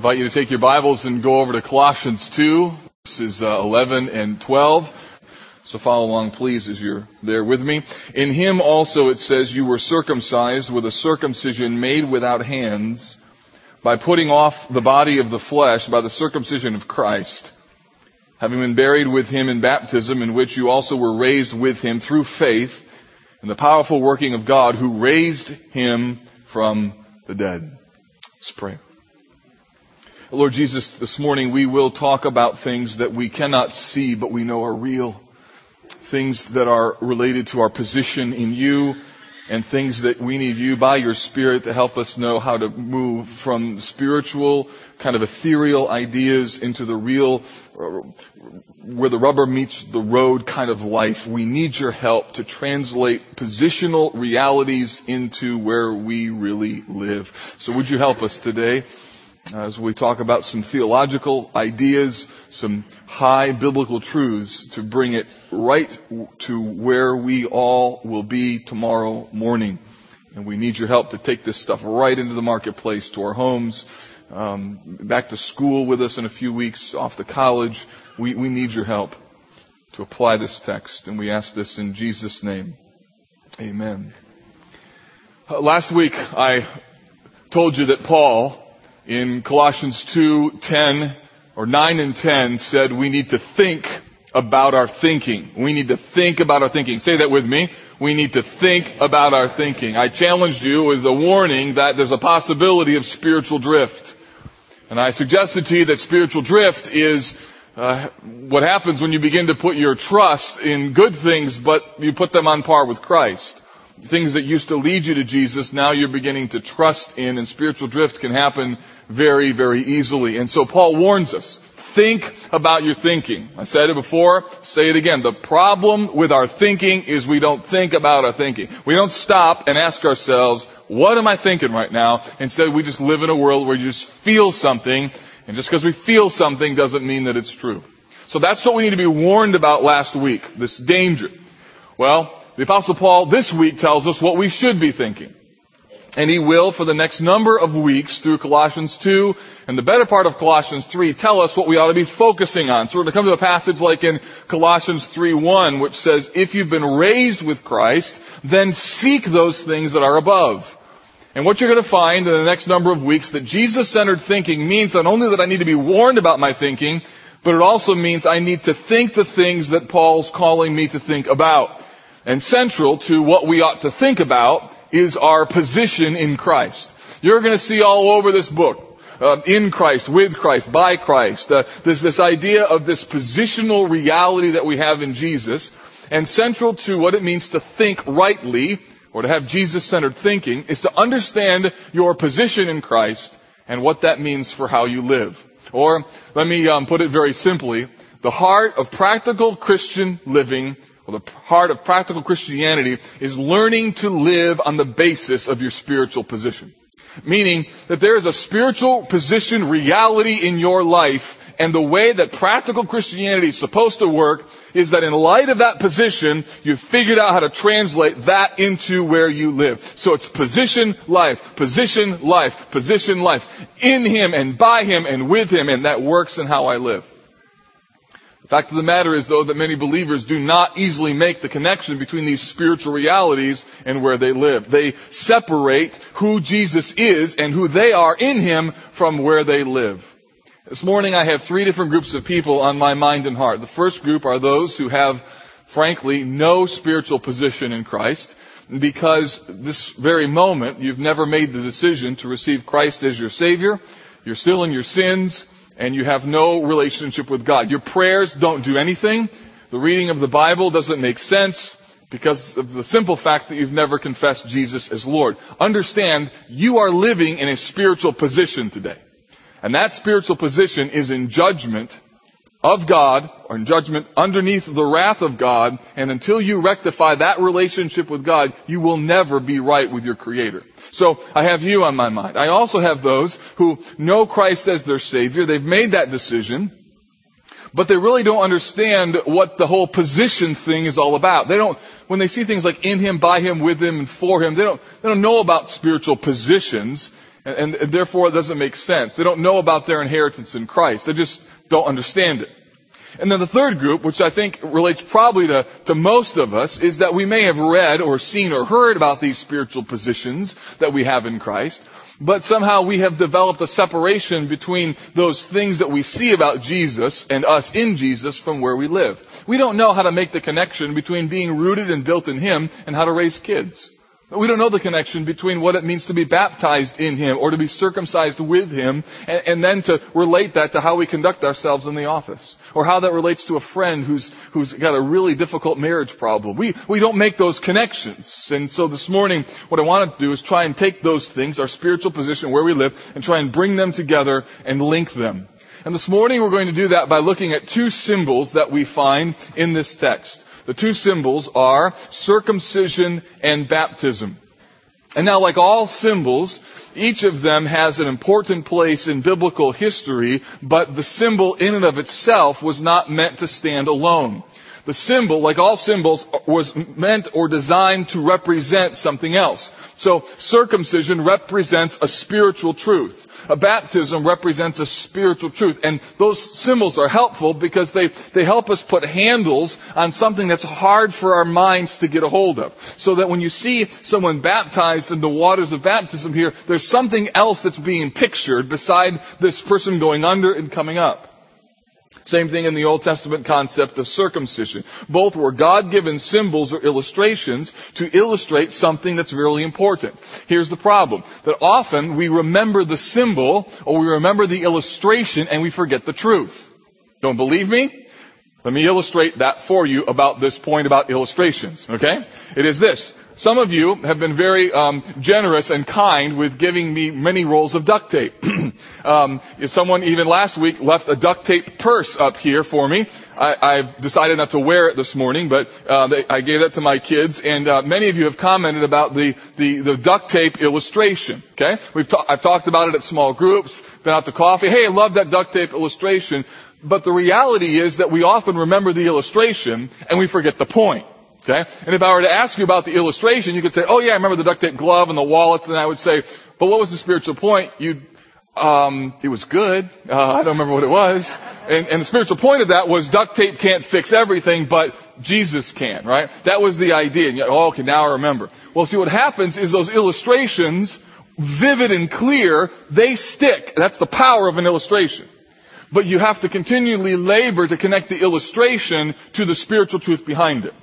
invite you to take your Bibles and go over to Colossians 2, verses uh, 11 and 12. So follow along, please, as you're there with me. In him also it says you were circumcised with a circumcision made without hands by putting off the body of the flesh by the circumcision of Christ, having been buried with him in baptism in which you also were raised with him through faith in the powerful working of God who raised him from the dead. Let's pray. Lord Jesus, this morning we will talk about things that we cannot see but we know are real. Things that are related to our position in you and things that we need you by your Spirit to help us know how to move from spiritual, kind of ethereal ideas into the real, where the rubber meets the road kind of life. We need your help to translate positional realities into where we really live. So would you help us today? As we talk about some theological ideas, some high biblical truths to bring it right to where we all will be tomorrow morning. And we need your help to take this stuff right into the marketplace, to our homes, um, back to school with us in a few weeks, off to college. We, we need your help to apply this text. And we ask this in Jesus' name. Amen. Uh, last week I told you that Paul in Colossians 2, 10, or 9 and 10 said we need to think about our thinking. We need to think about our thinking. Say that with me. We need to think about our thinking. I challenged you with a warning that there's a possibility of spiritual drift. And I suggested to you that spiritual drift is uh, what happens when you begin to put your trust in good things, but you put them on par with Christ things that used to lead you to Jesus, now you're beginning to trust in, and spiritual drift can happen very, very easily. And so Paul warns us, think about your thinking. I said it before, say it again. The problem with our thinking is we don't think about our thinking. We don't stop and ask ourselves, what am I thinking right now? Instead, we just live in a world where you just feel something, and just because we feel something doesn't mean that it's true. So that's what we need to be warned about last week, this danger. Well, the apostle Paul this week tells us what we should be thinking. And he will, for the next number of weeks through Colossians 2 and the better part of Colossians 3, tell us what we ought to be focusing on. So we're going to come to a passage like in Colossians 3.1, which says, if you've been raised with Christ, then seek those things that are above. And what you're going to find in the next number of weeks that Jesus-centered thinking means not only that I need to be warned about my thinking, but it also means I need to think the things that Paul's calling me to think about. And central to what we ought to think about is our position in Christ. You're going to see all over this book uh, in Christ, with Christ, by Christ. Uh, there's this idea of this positional reality that we have in Jesus, and central to what it means to think rightly, or to have Jesus-centered thinking, is to understand your position in Christ and what that means for how you live. Or, let me um, put it very simply, the heart of practical Christian living or the heart of practical Christianity is learning to live on the basis of your spiritual position. Meaning that there is a spiritual position reality in your life and the way that practical Christianity is supposed to work is that in light of that position, you've figured out how to translate that into where you live. So it's position life, position life, position life. In Him and by Him and with Him and that works in how I live. Fact of the matter is though that many believers do not easily make the connection between these spiritual realities and where they live. They separate who Jesus is and who they are in Him from where they live. This morning I have three different groups of people on my mind and heart. The first group are those who have, frankly, no spiritual position in Christ because this very moment you've never made the decision to receive Christ as your Savior. You're still in your sins and you have no relationship with God. Your prayers don't do anything. The reading of the Bible doesn't make sense because of the simple fact that you've never confessed Jesus as Lord. Understand, you are living in a spiritual position today. And that spiritual position is in judgment of God or in judgment underneath the wrath of God. And until you rectify that relationship with God, you will never be right with your creator. So I have you on my mind. I also have those who know Christ as their savior. They've made that decision. But they really don't understand what the whole position thing is all about. They don't, when they see things like in Him, by Him, with Him, and for Him, they don't, they don't know about spiritual positions. And, and therefore it doesn't make sense. They don't know about their inheritance in Christ. They just don't understand it. And then the third group, which I think relates probably to, to most of us, is that we may have read or seen or heard about these spiritual positions that we have in Christ, but somehow we have developed a separation between those things that we see about Jesus and us in Jesus from where we live. We don't know how to make the connection between being rooted and built in Him and how to raise kids. We don't know the connection between what it means to be baptized in Him or to be circumcised with Him and, and, then to relate that to how we conduct ourselves in the office or how that relates to a friend who's, who's got a really difficult marriage problem. We, we don't make those connections. And so this morning, what I want to do is try and take those things, our spiritual position, where we live, and try and bring them together and link them. And this morning we're going to do that by looking at two symbols that we find in this text. The two symbols are circumcision and baptism. And now, like all symbols, each of them has an important place in biblical history, but the symbol in and of itself was not meant to stand alone. The symbol, like all symbols, was meant or designed to represent something else. So circumcision represents a spiritual truth. A baptism represents a spiritual truth. And those symbols are helpful because they, they help us put handles on something that's hard for our minds to get a hold of. So that when you see someone baptized in the waters of baptism here, there's something else that's being pictured beside this person going under and coming up. Same thing in the Old Testament concept of circumcision. Both were God-given symbols or illustrations to illustrate something that's really important. Here's the problem. That often we remember the symbol or we remember the illustration and we forget the truth. Don't believe me? Let me illustrate that for you about this point about illustrations, okay? It is this. Some of you have been very um, generous and kind with giving me many rolls of duct tape. um, someone even last week left a duct tape purse up here for me. I, decided not to wear it this morning, but uh, they, I gave that to my kids, and uh, many of you have commented about the, the, the duct tape illustration. Okay, we've ta- I've talked about it at small groups, been out to coffee. Hey, I love that duct tape illustration. But the reality is that we often remember the illustration and we forget the point. Okay? And if I were to ask you about the illustration, you could say, oh yeah, I remember the duct tape glove and the wallets, and I would say, but what was the spiritual point? You'd, um, it was good. Uh, I don't remember what it was. And, and the spiritual point of that was duct tape can't fix everything, but Jesus can, right? That was the idea. And you, oh, okay, now I remember. Well, see what happens is those illustrations, vivid and clear, they stick. That's the power of an illustration. But you have to continually labor to connect the illustration to the spiritual truth behind it.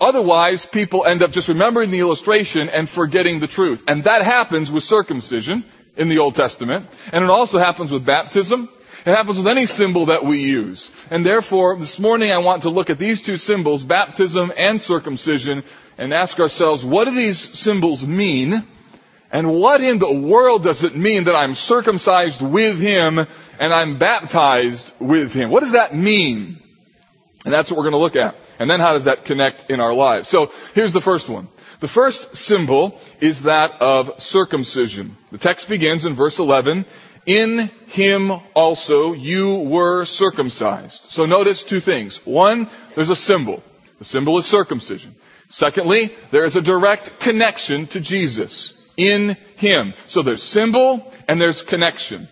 Otherwise, people end up just remembering the illustration and forgetting the truth. And that happens with circumcision in the Old Testament. And it also happens with baptism. It happens with any symbol that we use. And therefore, this morning I want to look at these two symbols, baptism and circumcision, and ask ourselves, what do these symbols mean? And what in the world does it mean that I'm circumcised with Him and I'm baptized with Him? What does that mean? And that's what we're going to look at. And then how does that connect in our lives? So here's the first one. The first symbol is that of circumcision. The text begins in verse 11. In him also you were circumcised. So notice two things. One, there's a symbol. The symbol is circumcision. Secondly, there is a direct connection to Jesus. In him. So there's symbol and there's connection.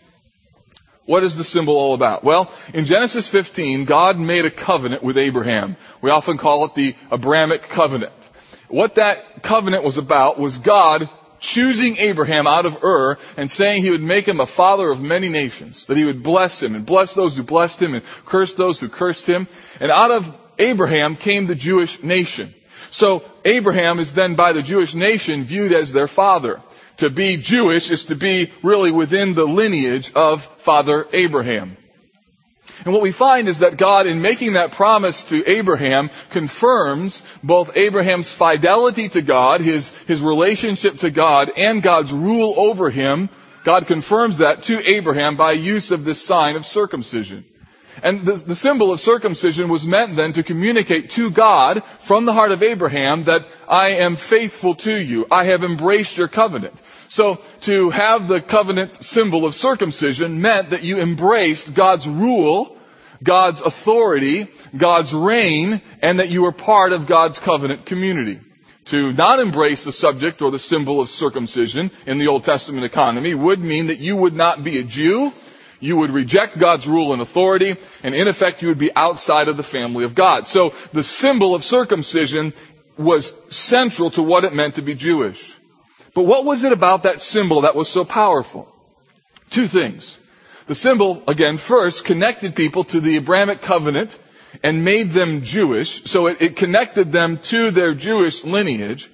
What is the symbol all about? Well, in Genesis 15, God made a covenant with Abraham. We often call it the Abrahamic covenant. What that covenant was about was God choosing Abraham out of Ur and saying he would make him a father of many nations, that he would bless him and bless those who blessed him and curse those who cursed him. And out of Abraham came the Jewish nation. So Abraham is then by the Jewish nation viewed as their father. To be Jewish is to be really within the lineage of Father Abraham. And what we find is that God, in making that promise to Abraham, confirms both Abraham's fidelity to God, his, his relationship to God, and God's rule over him. God confirms that to Abraham by use of this sign of circumcision. And the, the, symbol of circumcision was meant then to communicate to God from the heart of Abraham that I am faithful to you. I have embraced your covenant. So to have the covenant symbol of circumcision meant that you embraced God's rule, God's authority, God's reign, and that you were part of God's covenant community. To not embrace the subject or the symbol of circumcision in the Old Testament economy would mean that you would not be a Jew, you would reject God's rule and authority, and in effect you would be outside of the family of God. So the symbol of circumcision was central to what it meant to be Jewish. But what was it about that symbol that was so powerful? Two things. The symbol, again, first connected people to the Abrahamic covenant and made them Jewish, so it, it connected them to their Jewish lineage.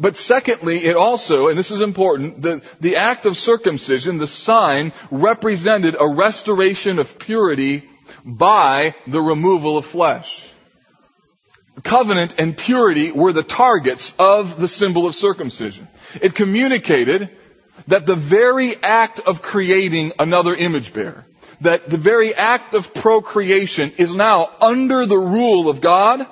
But secondly, it also, and this is important, the, the act of circumcision, the sign, represented a restoration of purity by the removal of flesh. Covenant and purity were the targets of the symbol of circumcision. It communicated that the very act of creating another image bearer, that the very act of procreation is now under the rule of God,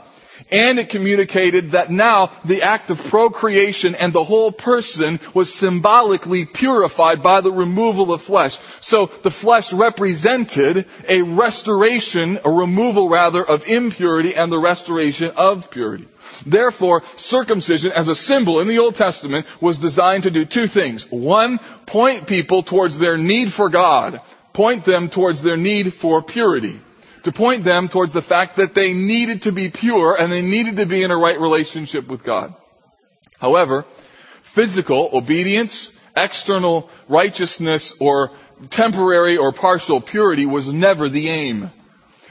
and it communicated that now the act of procreation and the whole person was symbolically purified by the removal of flesh. So the flesh represented a restoration, a removal rather, of impurity and the restoration of purity. Therefore, circumcision as a symbol in the Old Testament was designed to do two things. One, point people towards their need for God. Point them towards their need for purity. To point them towards the fact that they needed to be pure and they needed to be in a right relationship with God. However, physical obedience, external righteousness, or temporary or partial purity was never the aim.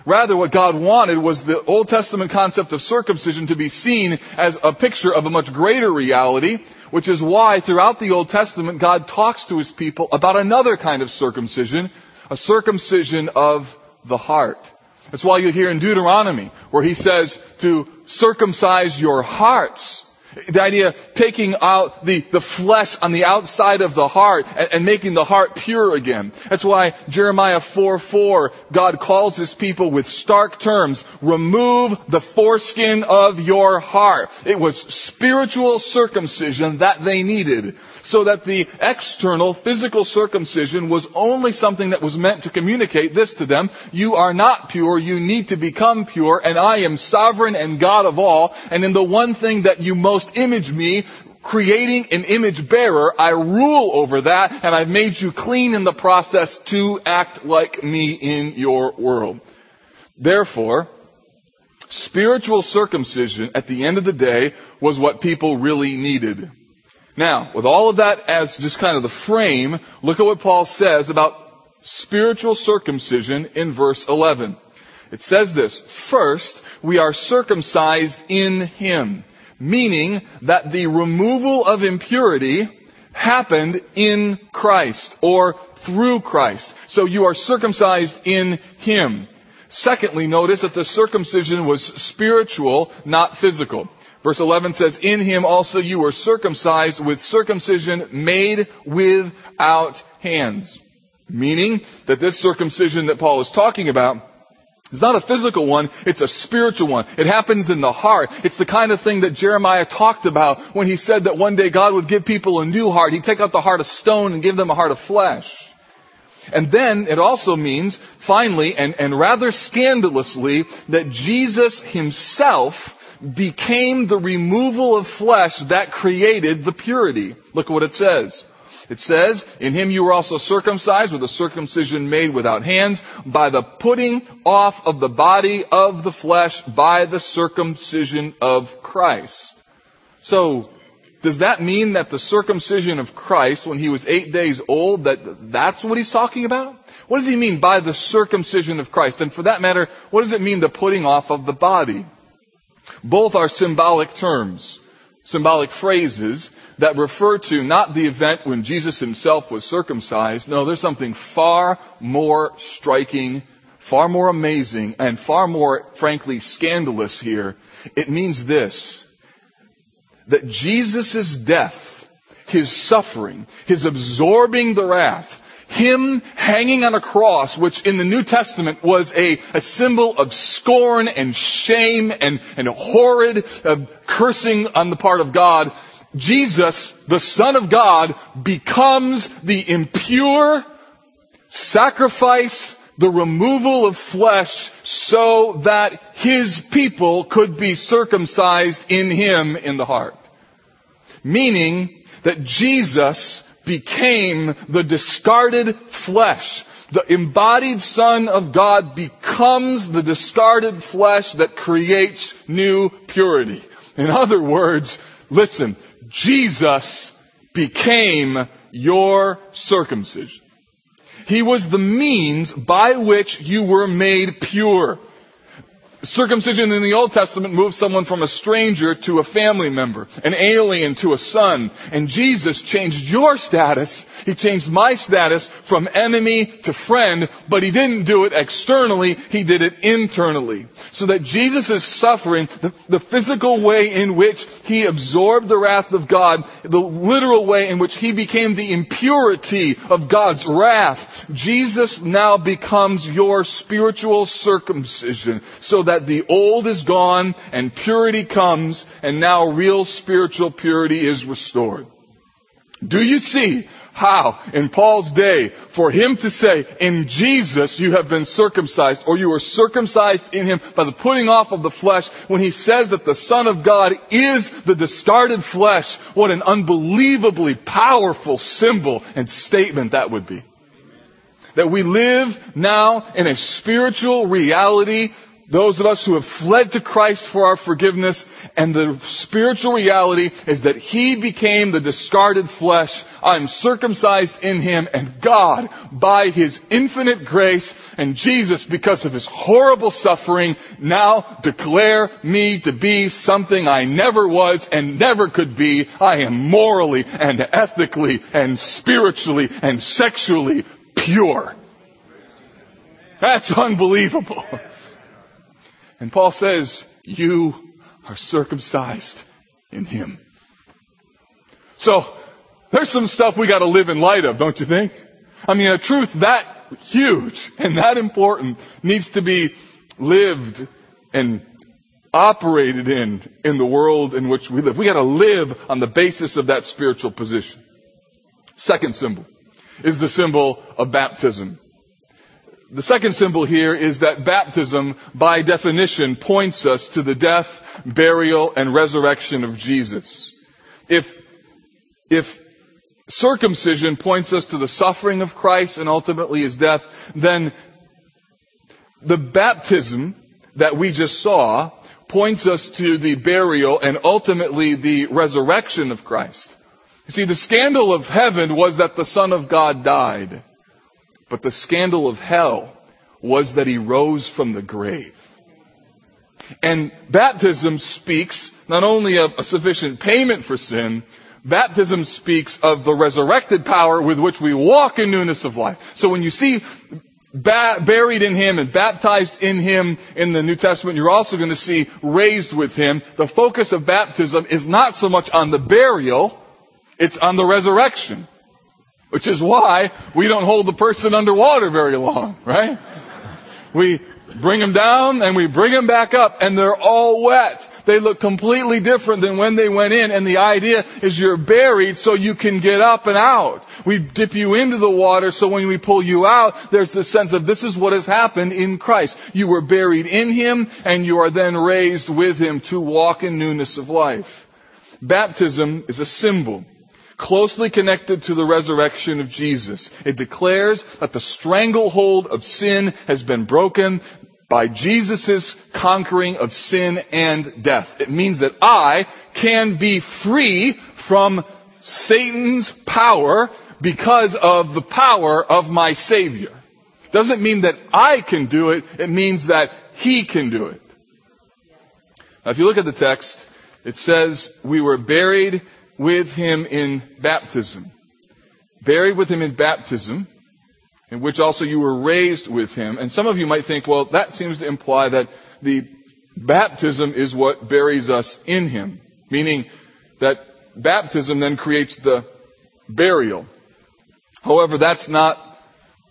Rather, what God wanted was the Old Testament concept of circumcision to be seen as a picture of a much greater reality, which is why throughout the Old Testament God talks to his people about another kind of circumcision, a circumcision of the heart. That's why you hear in Deuteronomy where he says to circumcise your hearts the idea of taking out the, the flesh on the outside of the heart and, and, making the heart pure again. That's why Jeremiah 4 4, God calls his people with stark terms, remove the foreskin of your heart. It was spiritual circumcision that they needed. So that the external physical circumcision was only something that was meant to communicate this to them. You are not pure, you need to become pure, and I am sovereign and God of all, and in the one thing that you most must image me, creating an image bearer. I rule over that, and I've made you clean in the process to act like me in your world. Therefore, spiritual circumcision at the end of the day was what people really needed. Now, with all of that as just kind of the frame, look at what Paul says about spiritual circumcision in verse 11. It says this, first, we are circumcised in Him meaning that the removal of impurity happened in Christ or through Christ. So you are circumcised in Him. Secondly, notice that the circumcision was spiritual, not physical. Verse 11 says, In Him also you were circumcised with circumcision made without hands. Meaning that this circumcision that Paul is talking about it's not a physical one, it's a spiritual one. It happens in the heart. It's the kind of thing that Jeremiah talked about when he said that one day God would give people a new heart. He'd take out the heart of stone and give them a heart of flesh. And then it also means, finally, and, and rather scandalously, that Jesus himself became the removal of flesh that created the purity. Look at what it says. It says, in him you were also circumcised with a circumcision made without hands by the putting off of the body of the flesh by the circumcision of Christ. So, does that mean that the circumcision of Christ when he was eight days old, that that's what he's talking about? What does he mean by the circumcision of Christ? And for that matter, what does it mean the putting off of the body? Both are symbolic terms symbolic phrases that refer to not the event when Jesus himself was circumcised. No, there's something far more striking, far more amazing, and far more, frankly, scandalous here. It means this, that Jesus' death, his suffering, his absorbing the wrath, him hanging on a cross, which in the New Testament was a, a symbol of scorn and shame and, and horrid uh, cursing on the part of God, Jesus, the Son of God, becomes the impure sacrifice, the removal of flesh so that his people could be circumcised in him in the heart. Meaning that Jesus became the discarded flesh. The embodied Son of God becomes the discarded flesh that creates new purity. In other words, listen, Jesus became your circumcision. He was the means by which you were made pure. Circumcision in the Old Testament moves someone from a stranger to a family member, an alien to a son. And Jesus changed your status. He changed my status from enemy to friend, but he didn't do it externally. He did it internally. So that Jesus' suffering, the, the physical way in which he absorbed the wrath of God, the literal way in which he became the impurity of God's wrath, Jesus now becomes your spiritual circumcision so that that the old is gone and purity comes and now real spiritual purity is restored. Do you see how in Paul's day for him to say, in Jesus you have been circumcised or you are circumcised in him by the putting off of the flesh when he says that the Son of God is the discarded flesh, what an unbelievably powerful symbol and statement that would be. That we live now in a spiritual reality those of us who have fled to Christ for our forgiveness, and the spiritual reality is that He became the discarded flesh. I'm circumcised in Him, and God, by His infinite grace, and Jesus, because of His horrible suffering, now declare me to be something I never was and never could be. I am morally and ethically and spiritually and sexually pure. That's unbelievable. And Paul says, you are circumcised in him. So, there's some stuff we gotta live in light of, don't you think? I mean, a truth that huge and that important needs to be lived and operated in, in the world in which we live. We gotta live on the basis of that spiritual position. Second symbol is the symbol of baptism. The second symbol here is that baptism, by definition, points us to the death, burial, and resurrection of Jesus. If, if circumcision points us to the suffering of Christ and ultimately his death, then the baptism that we just saw points us to the burial and ultimately the resurrection of Christ. You see, the scandal of heaven was that the Son of God died. But the scandal of hell was that he rose from the grave. And baptism speaks not only of a sufficient payment for sin, baptism speaks of the resurrected power with which we walk in newness of life. So when you see ba- buried in him and baptized in him in the New Testament, you're also going to see raised with him. The focus of baptism is not so much on the burial, it's on the resurrection. Which is why we don't hold the person underwater very long, right? We bring them down and we bring them back up and they're all wet. They look completely different than when they went in and the idea is you're buried so you can get up and out. We dip you into the water so when we pull you out, there's the sense of this is what has happened in Christ. You were buried in Him and you are then raised with Him to walk in newness of life. Baptism is a symbol closely connected to the resurrection of Jesus. It declares that the stranglehold of sin has been broken by Jesus' conquering of sin and death. It means that I can be free from Satan's power because of the power of my Savior. Doesn't mean that I can do it, it means that He can do it. Now if you look at the text, it says, we were buried with him in baptism. Buried with him in baptism, in which also you were raised with him. And some of you might think, well, that seems to imply that the baptism is what buries us in him. Meaning that baptism then creates the burial. However, that's not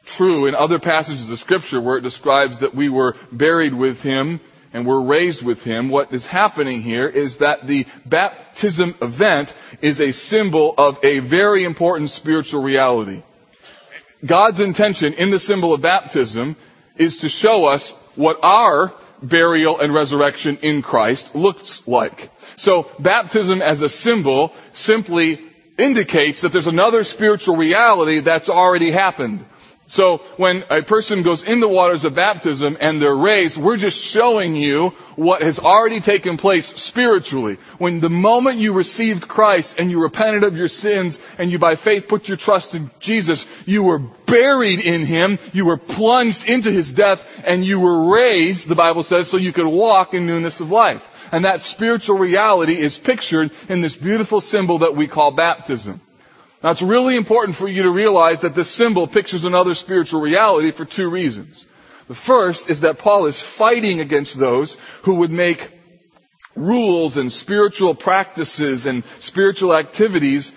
true in other passages of scripture where it describes that we were buried with him and we're raised with him, what is happening here is that the baptism event is a symbol of a very important spiritual reality. God's intention in the symbol of baptism is to show us what our burial and resurrection in Christ looks like. So baptism as a symbol simply indicates that there's another spiritual reality that's already happened. So when a person goes in the waters of baptism and they're raised, we're just showing you what has already taken place spiritually. When the moment you received Christ and you repented of your sins and you by faith put your trust in Jesus, you were buried in Him, you were plunged into His death, and you were raised, the Bible says, so you could walk in newness of life. And that spiritual reality is pictured in this beautiful symbol that we call baptism. Now it's really important for you to realize that this symbol pictures another spiritual reality for two reasons. The first is that Paul is fighting against those who would make rules and spiritual practices and spiritual activities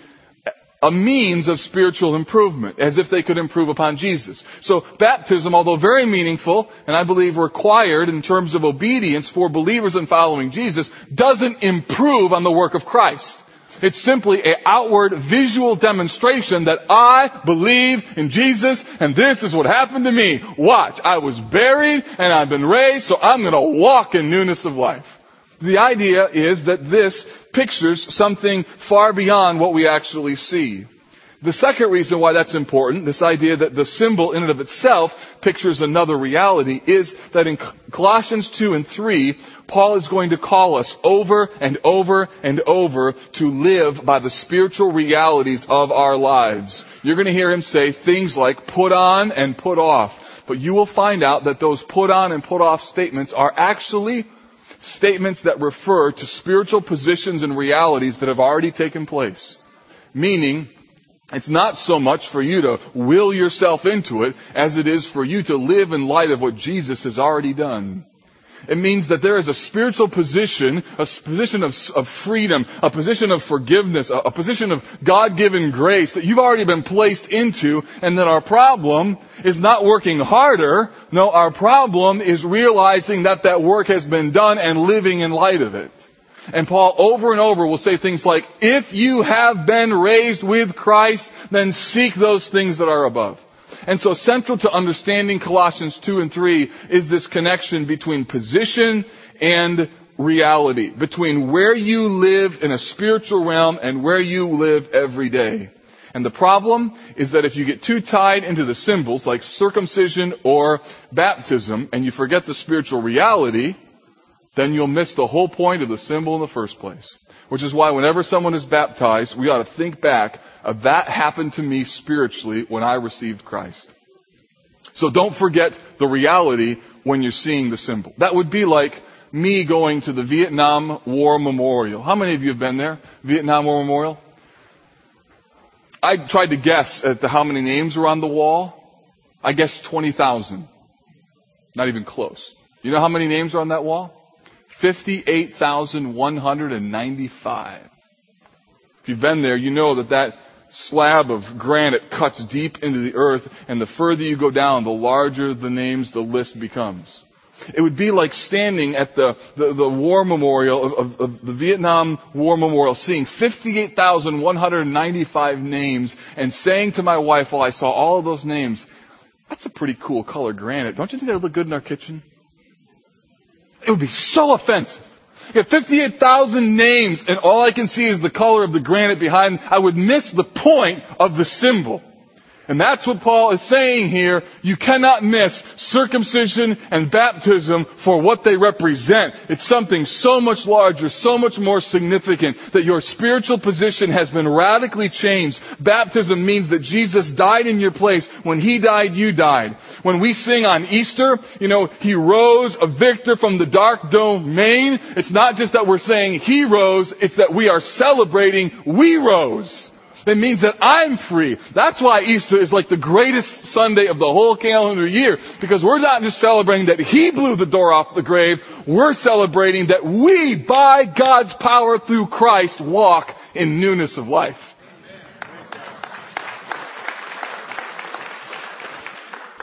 a means of spiritual improvement, as if they could improve upon Jesus. So baptism, although very meaningful, and I believe required in terms of obedience for believers in following Jesus, doesn't improve on the work of Christ. It's simply an outward visual demonstration that I believe in Jesus and this is what happened to me. Watch, I was buried and I've been raised, so I'm gonna walk in newness of life. The idea is that this pictures something far beyond what we actually see. The second reason why that's important, this idea that the symbol in and of itself pictures another reality, is that in Colossians 2 and 3, Paul is going to call us over and over and over to live by the spiritual realities of our lives. You're going to hear him say things like put on and put off. But you will find out that those put on and put off statements are actually statements that refer to spiritual positions and realities that have already taken place. Meaning, it's not so much for you to will yourself into it as it is for you to live in light of what Jesus has already done. It means that there is a spiritual position, a position of, of freedom, a position of forgiveness, a, a position of God-given grace that you've already been placed into and that our problem is not working harder. No, our problem is realizing that that work has been done and living in light of it. And Paul over and over will say things like, if you have been raised with Christ, then seek those things that are above. And so central to understanding Colossians 2 and 3 is this connection between position and reality, between where you live in a spiritual realm and where you live every day. And the problem is that if you get too tied into the symbols like circumcision or baptism and you forget the spiritual reality, then you'll miss the whole point of the symbol in the first place. Which is why whenever someone is baptized, we ought to think back of that happened to me spiritually when I received Christ. So don't forget the reality when you're seeing the symbol. That would be like me going to the Vietnam War Memorial. How many of you have been there? Vietnam War Memorial? I tried to guess at the, how many names were on the wall. I guess 20,000. Not even close. You know how many names are on that wall? 58,195. If you've been there, you know that that slab of granite cuts deep into the earth, and the further you go down, the larger the names the list becomes. It would be like standing at the, the, the war memorial of, of, of, the Vietnam War Memorial, seeing 58,195 names and saying to my wife while I saw all of those names, that's a pretty cool color granite. Don't you think that would look good in our kitchen? It would be so offensive. You have 58,000 names and all I can see is the color of the granite behind. I would miss the point of the symbol. And that's what Paul is saying here. You cannot miss circumcision and baptism for what they represent. It's something so much larger, so much more significant that your spiritual position has been radically changed. Baptism means that Jesus died in your place. When He died, you died. When we sing on Easter, you know, He rose a victor from the dark domain. It's not just that we're saying He rose, it's that we are celebrating we rose. It means that I'm free. That's why Easter is like the greatest Sunday of the whole calendar year. Because we're not just celebrating that He blew the door off the grave. We're celebrating that we, by God's power through Christ, walk in newness of life.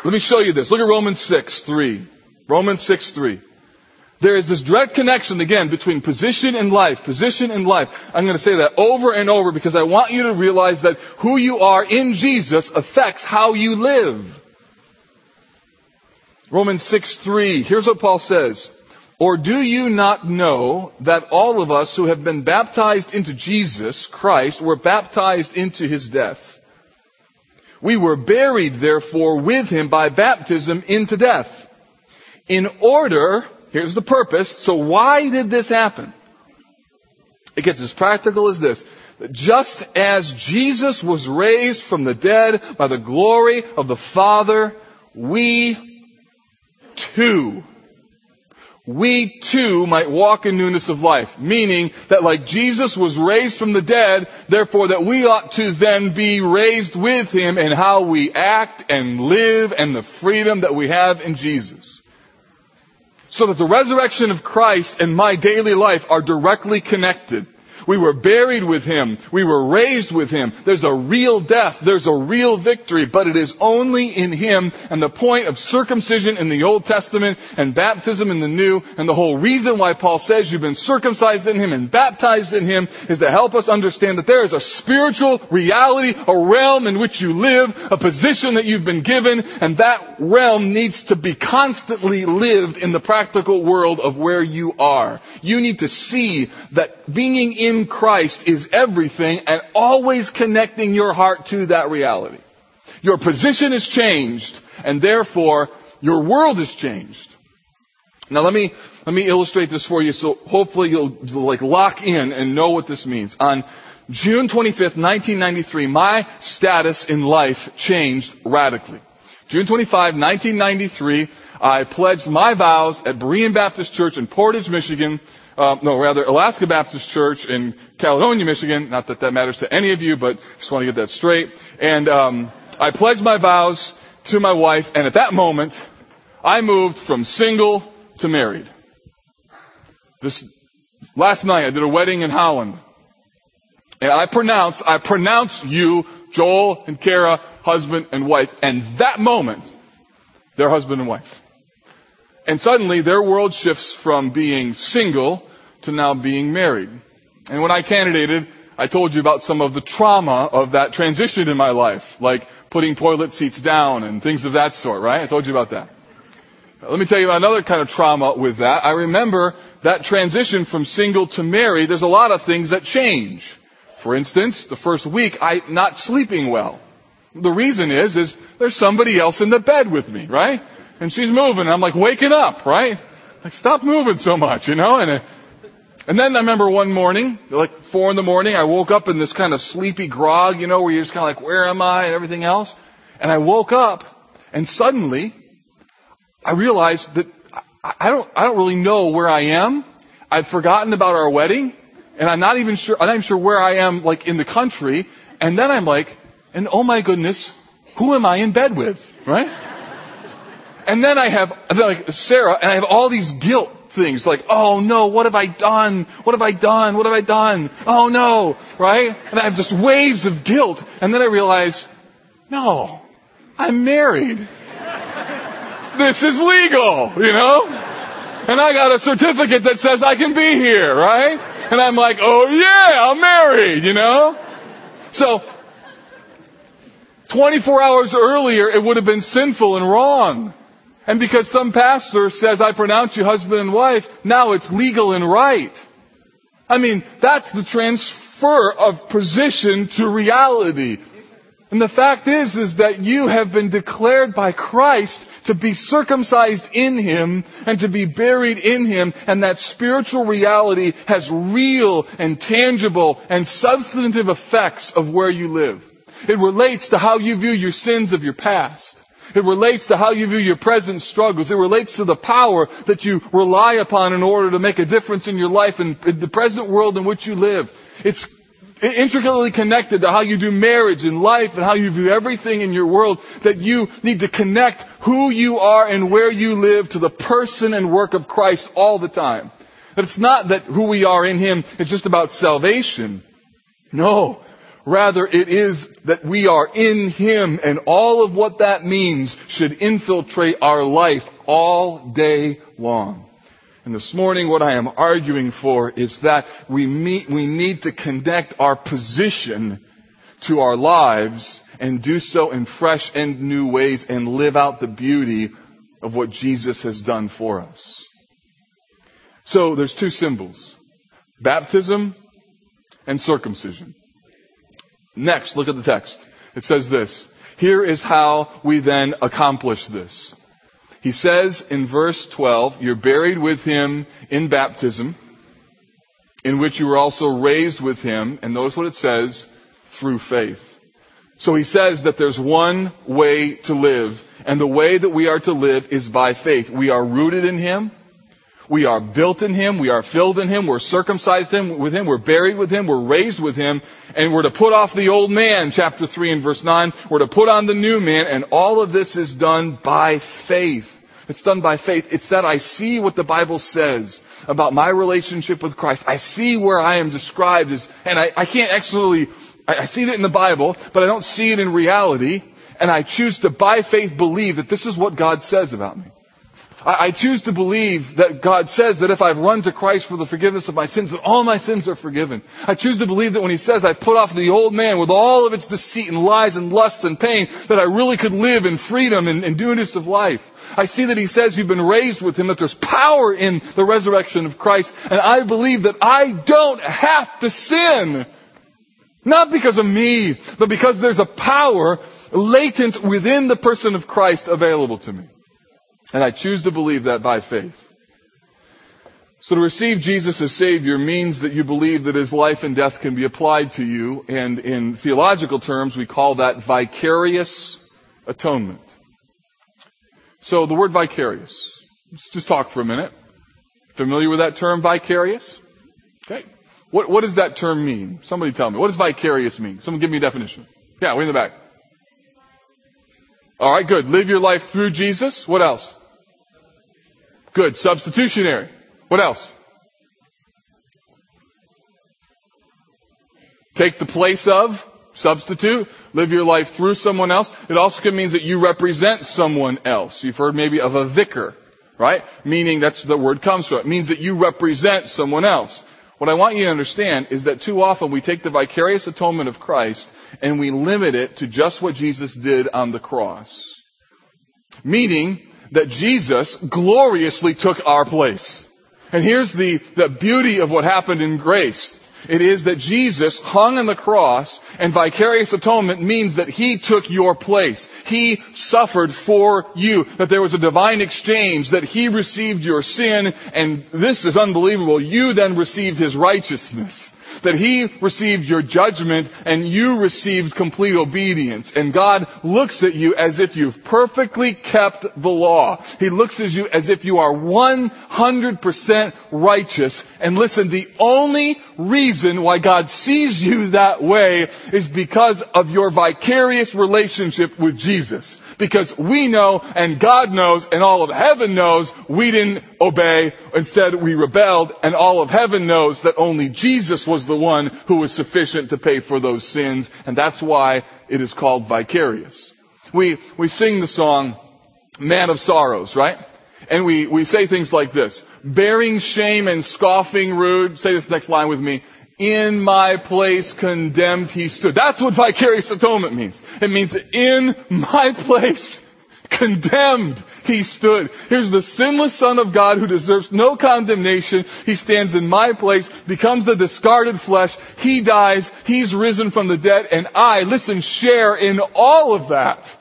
Let me show you this. Look at Romans 6, 3. Romans 6, 3. There is this direct connection again between position and life, position and life. I'm going to say that over and over because I want you to realize that who you are in Jesus affects how you live. Romans 6 3. Here's what Paul says. Or do you not know that all of us who have been baptized into Jesus Christ were baptized into his death? We were buried, therefore, with him by baptism into death. In order, here's the purpose, so why did this happen? It gets as practical as this. Just as Jesus was raised from the dead by the glory of the Father, we too we too might walk in newness of life. Meaning that like Jesus was raised from the dead, therefore that we ought to then be raised with Him in how we act and live and the freedom that we have in Jesus. So that the resurrection of Christ and my daily life are directly connected. We were buried with Him. We were raised with Him. There's a real death. There's a real victory, but it is only in Him. And the point of circumcision in the Old Testament and baptism in the New, and the whole reason why Paul says you've been circumcised in Him and baptized in Him is to help us understand that there is a spiritual reality, a realm in which you live, a position that you've been given, and that realm needs to be constantly lived in the practical world of where you are. You need to see that being in in Christ is everything and always connecting your heart to that reality. Your position is changed and therefore your world is changed. Now let me, let me illustrate this for you so hopefully you'll, you'll like lock in and know what this means. On June 25th, 1993, my status in life changed radically. June 25, 1993, I pledged my vows at Berean Baptist Church in Portage, Michigan, uh, no, rather Alaska Baptist Church in Caledonia, Michigan. Not that that matters to any of you, but just want to get that straight. And um, I pledged my vows to my wife, and at that moment, I moved from single to married. This last night, I did a wedding in Holland. And I pronounce, I pronounce you, Joel and Kara, husband and wife. And that moment, they're husband and wife. And suddenly their world shifts from being single to now being married. And when I candidated, I told you about some of the trauma of that transition in my life, like putting toilet seats down and things of that sort, right? I told you about that. Let me tell you about another kind of trauma with that. I remember that transition from single to married, there's a lot of things that change. For instance, the first week, I not sleeping well. The reason is, is there's somebody else in the bed with me, right? And she's moving, I'm like waking up, right? Like stop moving so much, you know? And, and then I remember one morning, like four in the morning, I woke up in this kind of sleepy grog, you know, where you're just kind of like, where am I and everything else. And I woke up, and suddenly, I realized that I don't, I don't really know where I am. I'd forgotten about our wedding and I'm not even sure, I'm not even sure where I am, like, in the country. And then I'm like, and oh my goodness, who am I in bed with? Right? And then I have, like, Sarah, and I have all these guilt things, like, oh no, what have I done? What have I done? What have I done? Oh no, right? And I have just waves of guilt. And then I realize, no, I'm married. this is legal, you know? And I got a certificate that says I can be here, right? And I'm like, oh yeah, I'm married, you know? So, 24 hours earlier, it would have been sinful and wrong. And because some pastor says, I pronounce you husband and wife, now it's legal and right. I mean, that's the transfer of position to reality. And the fact is, is that you have been declared by Christ to be circumcised in Him and to be buried in Him, and that spiritual reality has real and tangible and substantive effects of where you live. It relates to how you view your sins of your past. It relates to how you view your present struggles. It relates to the power that you rely upon in order to make a difference in your life and the present world in which you live. It's intricately connected to how you do marriage and life and how you view everything in your world that you need to connect who you are and where you live to the person and work of Christ all the time. That it's not that who we are in Him is just about salvation. No. Rather, it is that we are in Him and all of what that means should infiltrate our life all day long. And this morning what I am arguing for is that we meet, we need to connect our position to our lives and do so in fresh and new ways and live out the beauty of what Jesus has done for us. So there's two symbols. Baptism and circumcision. Next, look at the text. It says this. Here is how we then accomplish this. He says in verse 12, you're buried with him in baptism, in which you were also raised with him, and notice what it says, through faith. So he says that there's one way to live, and the way that we are to live is by faith. We are rooted in him, we are built in Him. We are filled in Him. We're circumcised him, with Him. We're buried with Him. We're raised with Him. And we're to put off the old man, chapter 3 and verse 9. We're to put on the new man. And all of this is done by faith. It's done by faith. It's that I see what the Bible says about my relationship with Christ. I see where I am described as, and I, I can't actually, I, I see it in the Bible, but I don't see it in reality. And I choose to by faith believe that this is what God says about me. I, I choose to believe that God says that if I've run to Christ for the forgiveness of my sins, that all my sins are forgiven. I choose to believe that when He says I put off the old man with all of its deceit and lies and lusts and pain, that I really could live in freedom and, and newness of life. I see that He says you've been raised with Him, that there's power in the resurrection of Christ, and I believe that I don't have to sin. Not because of me, but because there's a power latent within the person of Christ available to me. And I choose to believe that by faith. So to receive Jesus as Savior means that you believe that His life and death can be applied to you, and in theological terms, we call that vicarious atonement. So the word vicarious. Let's just talk for a minute. Familiar with that term, vicarious? Okay. What, what does that term mean? Somebody tell me. What does vicarious mean? Someone give me a definition. Yeah, way in the back. All right, good. Live your life through Jesus. What else? Good. Substitutionary. What else? Take the place of, substitute, live your life through someone else. It also means that you represent someone else. You've heard maybe of a vicar, right? Meaning that's the word comes from. It means that you represent someone else. What I want you to understand is that too often we take the vicarious atonement of Christ and we limit it to just what Jesus did on the cross. Meaning that Jesus gloriously took our place. And here's the, the beauty of what happened in grace. It is that Jesus hung on the cross and vicarious atonement means that He took your place. He suffered for you. That there was a divine exchange, that He received your sin and this is unbelievable. You then received His righteousness that he received your judgment and you received complete obedience. And God looks at you as if you've perfectly kept the law. He looks at you as if you are 100% righteous. And listen, the only reason why God sees you that way is because of your vicarious relationship with Jesus. Because we know and God knows and all of heaven knows we didn't obey. Instead we rebelled and all of heaven knows that only Jesus was the one who was sufficient to pay for those sins. And that's why it is called vicarious. We, we sing the song, Man of Sorrows, right? And we, we say things like this, bearing shame and scoffing rude. Say this next line with me. In my place condemned he stood. That's what vicarious atonement means. It means in my place condemned he stood. Here's the sinless son of God who deserves no condemnation. He stands in my place, becomes the discarded flesh. He dies. He's risen from the dead and I, listen, share in all of that.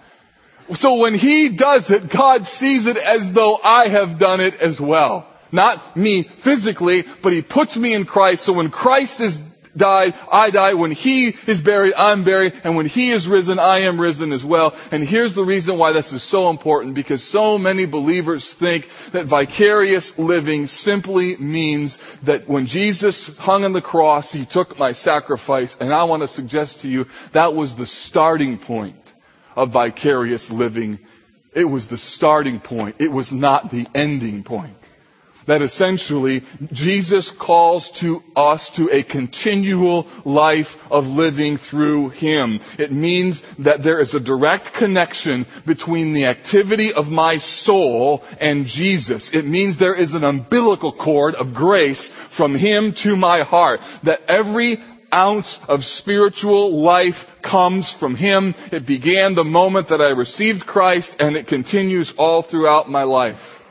So when he does it, God sees it as though I have done it as well. Not me physically, but he puts me in Christ. So when Christ is died, I die. When he is buried, I'm buried. And when he is risen, I am risen as well. And here's the reason why this is so important, because so many believers think that vicarious living simply means that when Jesus hung on the cross, he took my sacrifice. And I want to suggest to you that was the starting point of vicarious living. It was the starting point. It was not the ending point. That essentially, Jesus calls to us to a continual life of living through Him. It means that there is a direct connection between the activity of my soul and Jesus. It means there is an umbilical cord of grace from Him to my heart. That every ounce of spiritual life comes from Him. It began the moment that I received Christ and it continues all throughout my life.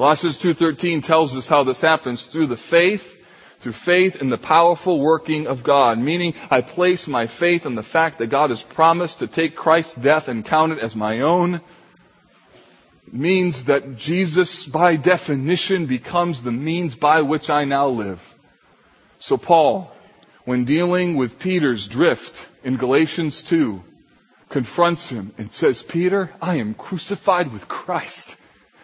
Colossians 2.13 tells us how this happens through the faith through faith in the powerful working of God, meaning I place my faith in the fact that God has promised to take Christ's death and count it as my own, means that Jesus, by definition, becomes the means by which I now live. So Paul, when dealing with Peter's drift in Galatians 2, confronts him and says, Peter, I am crucified with Christ,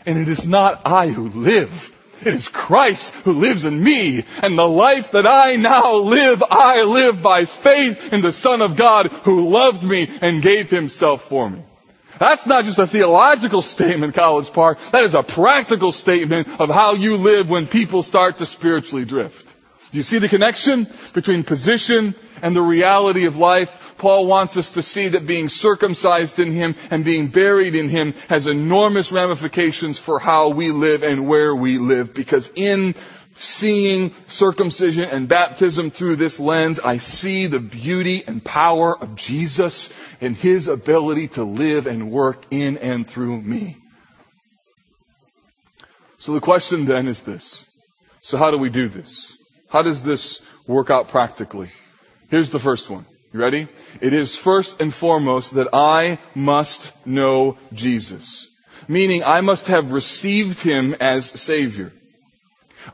and it is not I who live, it is Christ who lives in me, and the life that I now live, I live by faith in the Son of God who loved me and gave himself for me. That's not just a theological statement, College Park. That is a practical statement of how you live when people start to spiritually drift. Do you see the connection between position and the reality of life? Paul wants us to see that being circumcised in Him and being buried in Him has enormous ramifications for how we live and where we live because in seeing circumcision and baptism through this lens, I see the beauty and power of Jesus and His ability to live and work in and through me. So the question then is this. So how do we do this? How does this work out practically? Here's the first one. You ready? It is first and foremost that I must know Jesus. Meaning I must have received Him as Savior.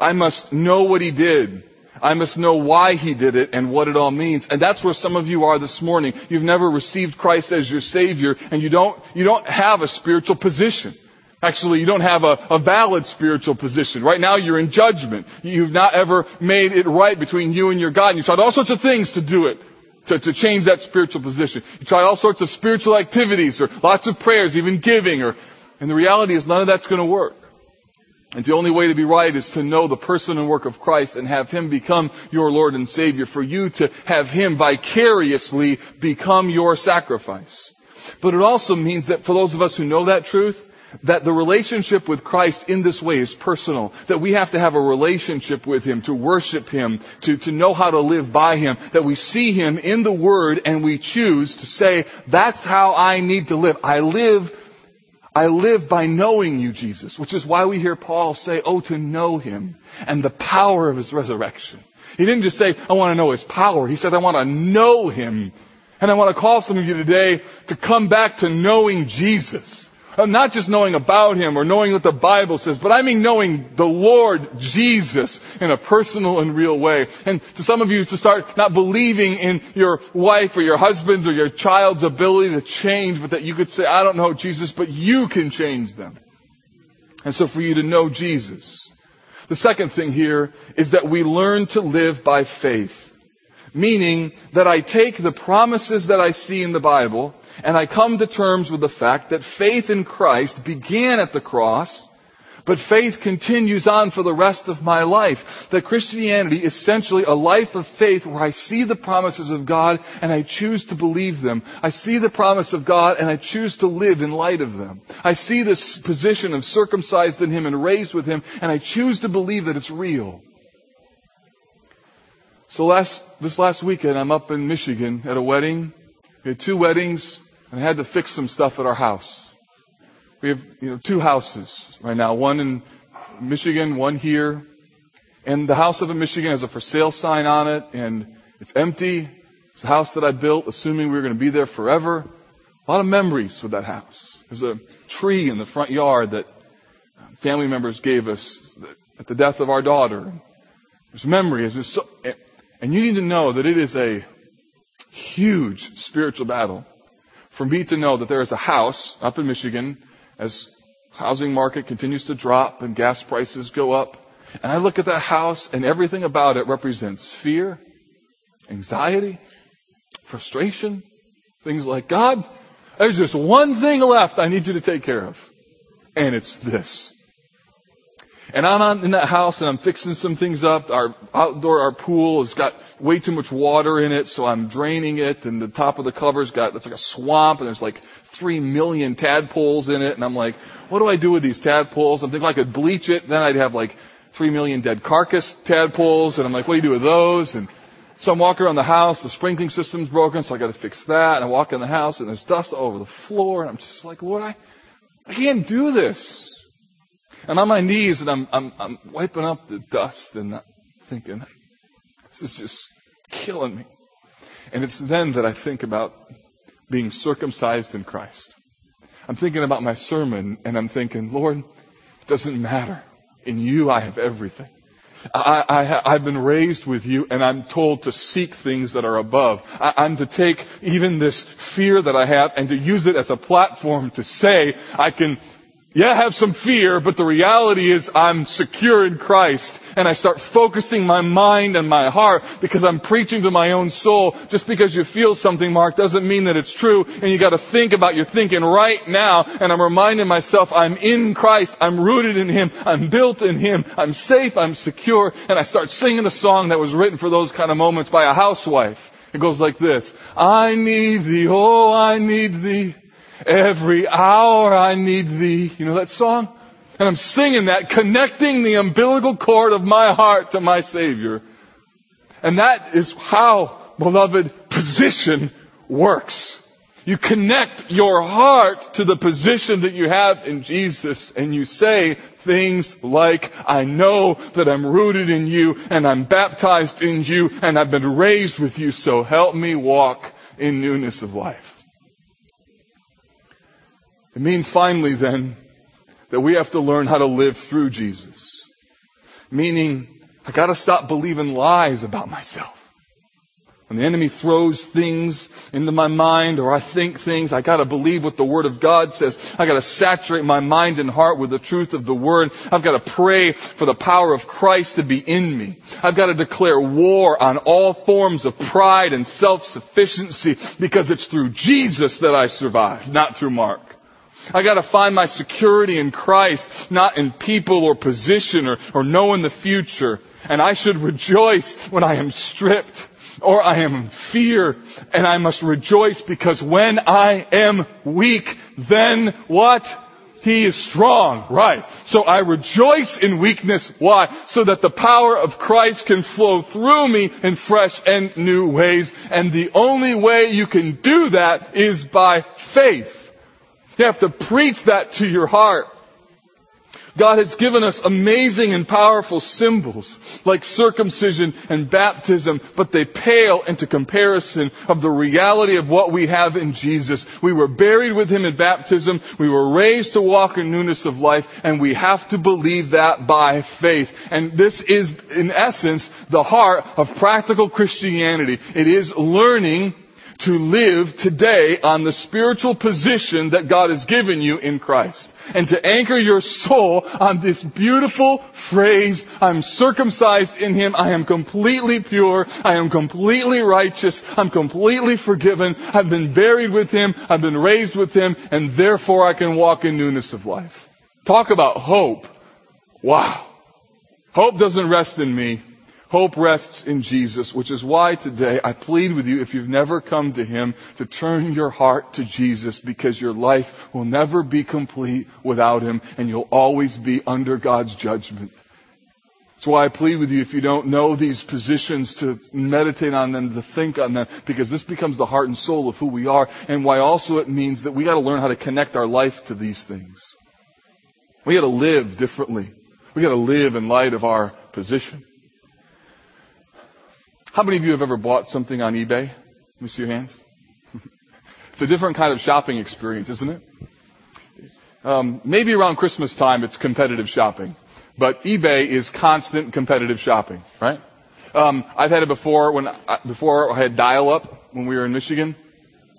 I must know what He did. I must know why He did it and what it all means. And that's where some of you are this morning. You've never received Christ as your Savior and you don't, you don't have a spiritual position. Actually, you don't have a, a, valid spiritual position. Right now, you're in judgment. You've not ever made it right between you and your God. And you tried all sorts of things to do it, to, to change that spiritual position. You tried all sorts of spiritual activities or lots of prayers, even giving. Or, and the reality is none of that's going to work. And the only way to be right is to know the person and work of Christ and have Him become your Lord and Savior. For you to have Him vicariously become your sacrifice. But it also means that for those of us who know that truth, that the relationship with Christ in this way is personal. That we have to have a relationship with Him, to worship Him, to, to know how to live by Him. That we see Him in the Word and we choose to say, that's how I need to live. I live, I live by knowing you, Jesus. Which is why we hear Paul say, oh, to know Him and the power of His resurrection. He didn't just say, I want to know His power. He said, I want to know Him. And I want to call some of you today to come back to knowing Jesus. Uh, not just knowing about Him or knowing what the Bible says, but I mean knowing the Lord Jesus in a personal and real way. And to some of you to start not believing in your wife or your husband's or your child's ability to change, but that you could say, I don't know Jesus, but you can change them. And so for you to know Jesus. The second thing here is that we learn to live by faith. Meaning that I take the promises that I see in the Bible and I come to terms with the fact that faith in Christ began at the cross, but faith continues on for the rest of my life. That Christianity is essentially a life of faith where I see the promises of God and I choose to believe them. I see the promise of God and I choose to live in light of them. I see this position of circumcised in Him and raised with Him and I choose to believe that it's real. So last, this last weekend, I'm up in Michigan at a wedding. We had two weddings, and I had to fix some stuff at our house. We have, you know, two houses right now. One in Michigan, one here. And the house up in Michigan has a for sale sign on it, and it's empty. It's a house that I built, assuming we were going to be there forever. A lot of memories with that house. There's a tree in the front yard that uh, family members gave us at the death of our daughter. There's memories. There's so, and you need to know that it is a huge spiritual battle for me to know that there is a house up in Michigan as housing market continues to drop and gas prices go up. And I look at that house and everything about it represents fear, anxiety, frustration, things like God. There's just one thing left I need you to take care of. And it's this. And I'm in that house and I'm fixing some things up. Our outdoor, our pool has got way too much water in it, so I'm draining it and the top of the cover's got, it's like a swamp and there's like three million tadpoles in it and I'm like, what do I do with these tadpoles? I'm thinking I could bleach it, then I'd have like three million dead carcass tadpoles, and I'm like, what do you do with those? And so I'm walking around the house, the sprinkling system's broken, so I gotta fix that, and I walk in the house, and there's dust all over the floor, and I'm just like, Lord, I, I can't do this. And on my knees, and I'm, I'm, I'm wiping up the dust, and I'm thinking, this is just killing me. And it's then that I think about being circumcised in Christ. I'm thinking about my sermon and I'm thinking, Lord, it doesn't matter. In you I have everything. I, I, I've been raised with you and I'm told to seek things that are above. I, I'm to take even this fear that I have and to use it as a platform to say I can yeah, I have some fear, but the reality is I'm secure in Christ and I start focusing my mind and my heart because I'm preaching to my own soul. Just because you feel something, Mark, doesn't mean that it's true and you gotta think about your thinking right now and I'm reminding myself I'm in Christ, I'm rooted in Him, I'm built in Him, I'm safe, I'm secure, and I start singing a song that was written for those kind of moments by a housewife. It goes like this. I need thee, oh I need thee. Every hour I need thee. You know that song? And I'm singing that, connecting the umbilical cord of my heart to my Savior. And that is how, beloved, position works. You connect your heart to the position that you have in Jesus and you say things like, I know that I'm rooted in you and I'm baptized in you and I've been raised with you, so help me walk in newness of life. It means finally then that we have to learn how to live through Jesus. Meaning, I gotta stop believing lies about myself. When the enemy throws things into my mind or I think things, I gotta believe what the Word of God says. I gotta saturate my mind and heart with the truth of the Word. I've gotta pray for the power of Christ to be in me. I've gotta declare war on all forms of pride and self-sufficiency because it's through Jesus that I survive, not through Mark. I gotta find my security in Christ, not in people or position or, or knowing the future. And I should rejoice when I am stripped or I am in fear and I must rejoice because when I am weak, then what? He is strong. Right. So I rejoice in weakness. Why? So that the power of Christ can flow through me in fresh and new ways. And the only way you can do that is by faith. You have to preach that to your heart. God has given us amazing and powerful symbols like circumcision and baptism, but they pale into comparison of the reality of what we have in Jesus. We were buried with Him in baptism. We were raised to walk in newness of life and we have to believe that by faith. And this is in essence the heart of practical Christianity. It is learning to live today on the spiritual position that God has given you in Christ. And to anchor your soul on this beautiful phrase, I'm circumcised in Him, I am completely pure, I am completely righteous, I'm completely forgiven, I've been buried with Him, I've been raised with Him, and therefore I can walk in newness of life. Talk about hope. Wow. Hope doesn't rest in me. Hope rests in Jesus, which is why today I plead with you, if you've never come to Him, to turn your heart to Jesus because your life will never be complete without Him and you'll always be under God's judgment. That's why I plead with you, if you don't know these positions, to meditate on them, to think on them, because this becomes the heart and soul of who we are, and why also it means that we gotta learn how to connect our life to these things. We gotta live differently. We gotta live in light of our position. How many of you have ever bought something on eBay? Let me see your hands. it's a different kind of shopping experience, isn't it? Um, maybe around Christmas time it's competitive shopping, but eBay is constant competitive shopping, right? Um, I've had it before when I, before I had dial-up when we were in Michigan,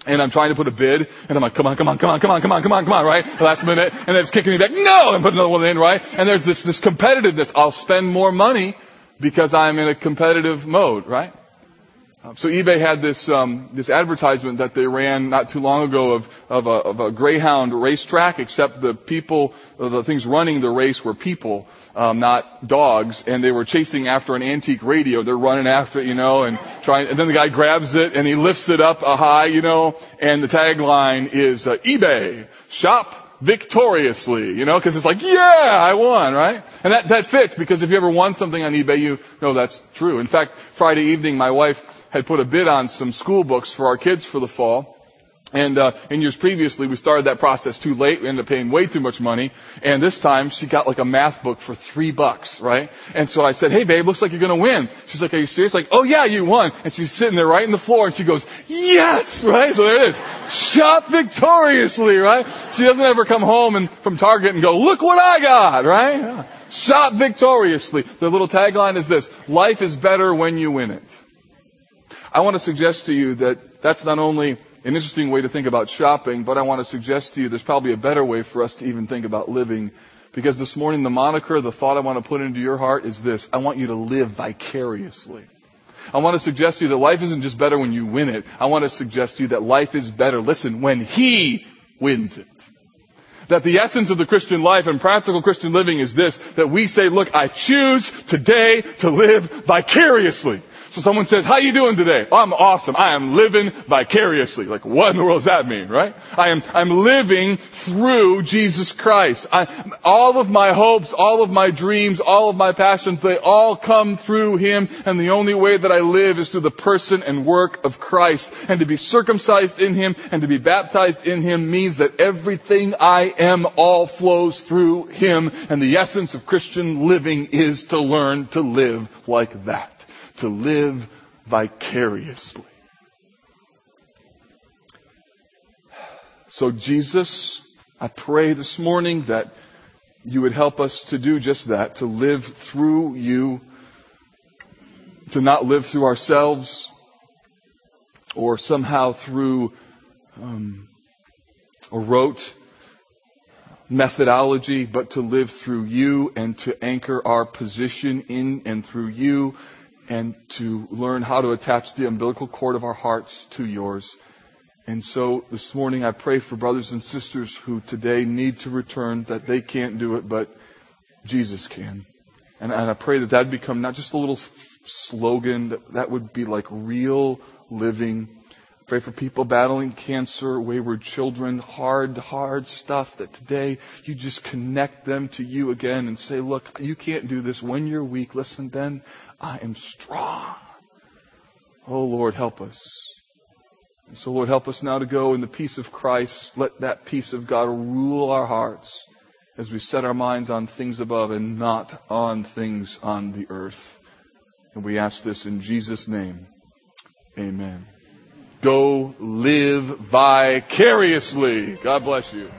and I'm trying to put a bid, and I'm like, come on, come on, come on, come on, come on, come on, come on, right? Last minute, and it's kicking me back, no, and put another one in, right? And there's this this competitiveness. I'll spend more money because I'm in a competitive mode, right? Um, so eBay had this um, this advertisement that they ran not too long ago of of a, of a Greyhound racetrack, except the people, uh, the things running the race were people, um, not dogs, and they were chasing after an antique radio. They're running after it, you know, and trying. And then the guy grabs it and he lifts it up a high, you know, and the tagline is uh, eBay shop victoriously, you know, because it's like, yeah, I won, right? And that, that fits because if you ever won something on eBay, you know that's true. In fact, Friday evening, my wife had put a bid on some school books for our kids for the fall. And uh, in years previously, we started that process too late. We ended up paying way too much money. And this time, she got like a math book for three bucks, right? And so I said, "Hey, babe, looks like you're to win." She's like, "Are you serious?" Like, "Oh yeah, you won." And she's sitting there right in the floor, and she goes, "Yes!" Right? So there it is. Shop victoriously, right? She doesn't ever come home and from Target and go, "Look what I got!" Right? Shop victoriously. Their little tagline is this: "Life is better when you win it." I want to suggest to you that that's not only an interesting way to think about shopping, but I want to suggest to you there's probably a better way for us to even think about living. Because this morning, the moniker, the thought I want to put into your heart is this. I want you to live vicariously. I want to suggest to you that life isn't just better when you win it. I want to suggest to you that life is better, listen, when He wins it. That the essence of the Christian life and practical Christian living is this, that we say, look, I choose today to live vicariously. So someone says, how you doing today? Oh, I'm awesome. I am living vicariously. Like, what in the world does that mean, right? I am, I'm living through Jesus Christ. I, all of my hopes, all of my dreams, all of my passions, they all come through Him, and the only way that I live is through the person and work of Christ. And to be circumcised in Him and to be baptized in Him means that everything I am all flows through Him, and the essence of Christian living is to learn to live like that to live vicariously. So Jesus, I pray this morning that you would help us to do just that, to live through you, to not live through ourselves or somehow through um, a rote methodology, but to live through you and to anchor our position in and through you and to learn how to attach the umbilical cord of our hearts to yours. And so this morning I pray for brothers and sisters who today need to return, that they can't do it, but Jesus can. And, and I pray that that become not just a little slogan, that that would be like real living Pray for people battling cancer, wayward children, hard, hard stuff that today you just connect them to you again and say, look, you can't do this when you're weak. Listen, then I am strong. Oh Lord, help us. And so Lord, help us now to go in the peace of Christ. Let that peace of God rule our hearts as we set our minds on things above and not on things on the earth. And we ask this in Jesus' name. Amen. Go live vicariously. God bless you.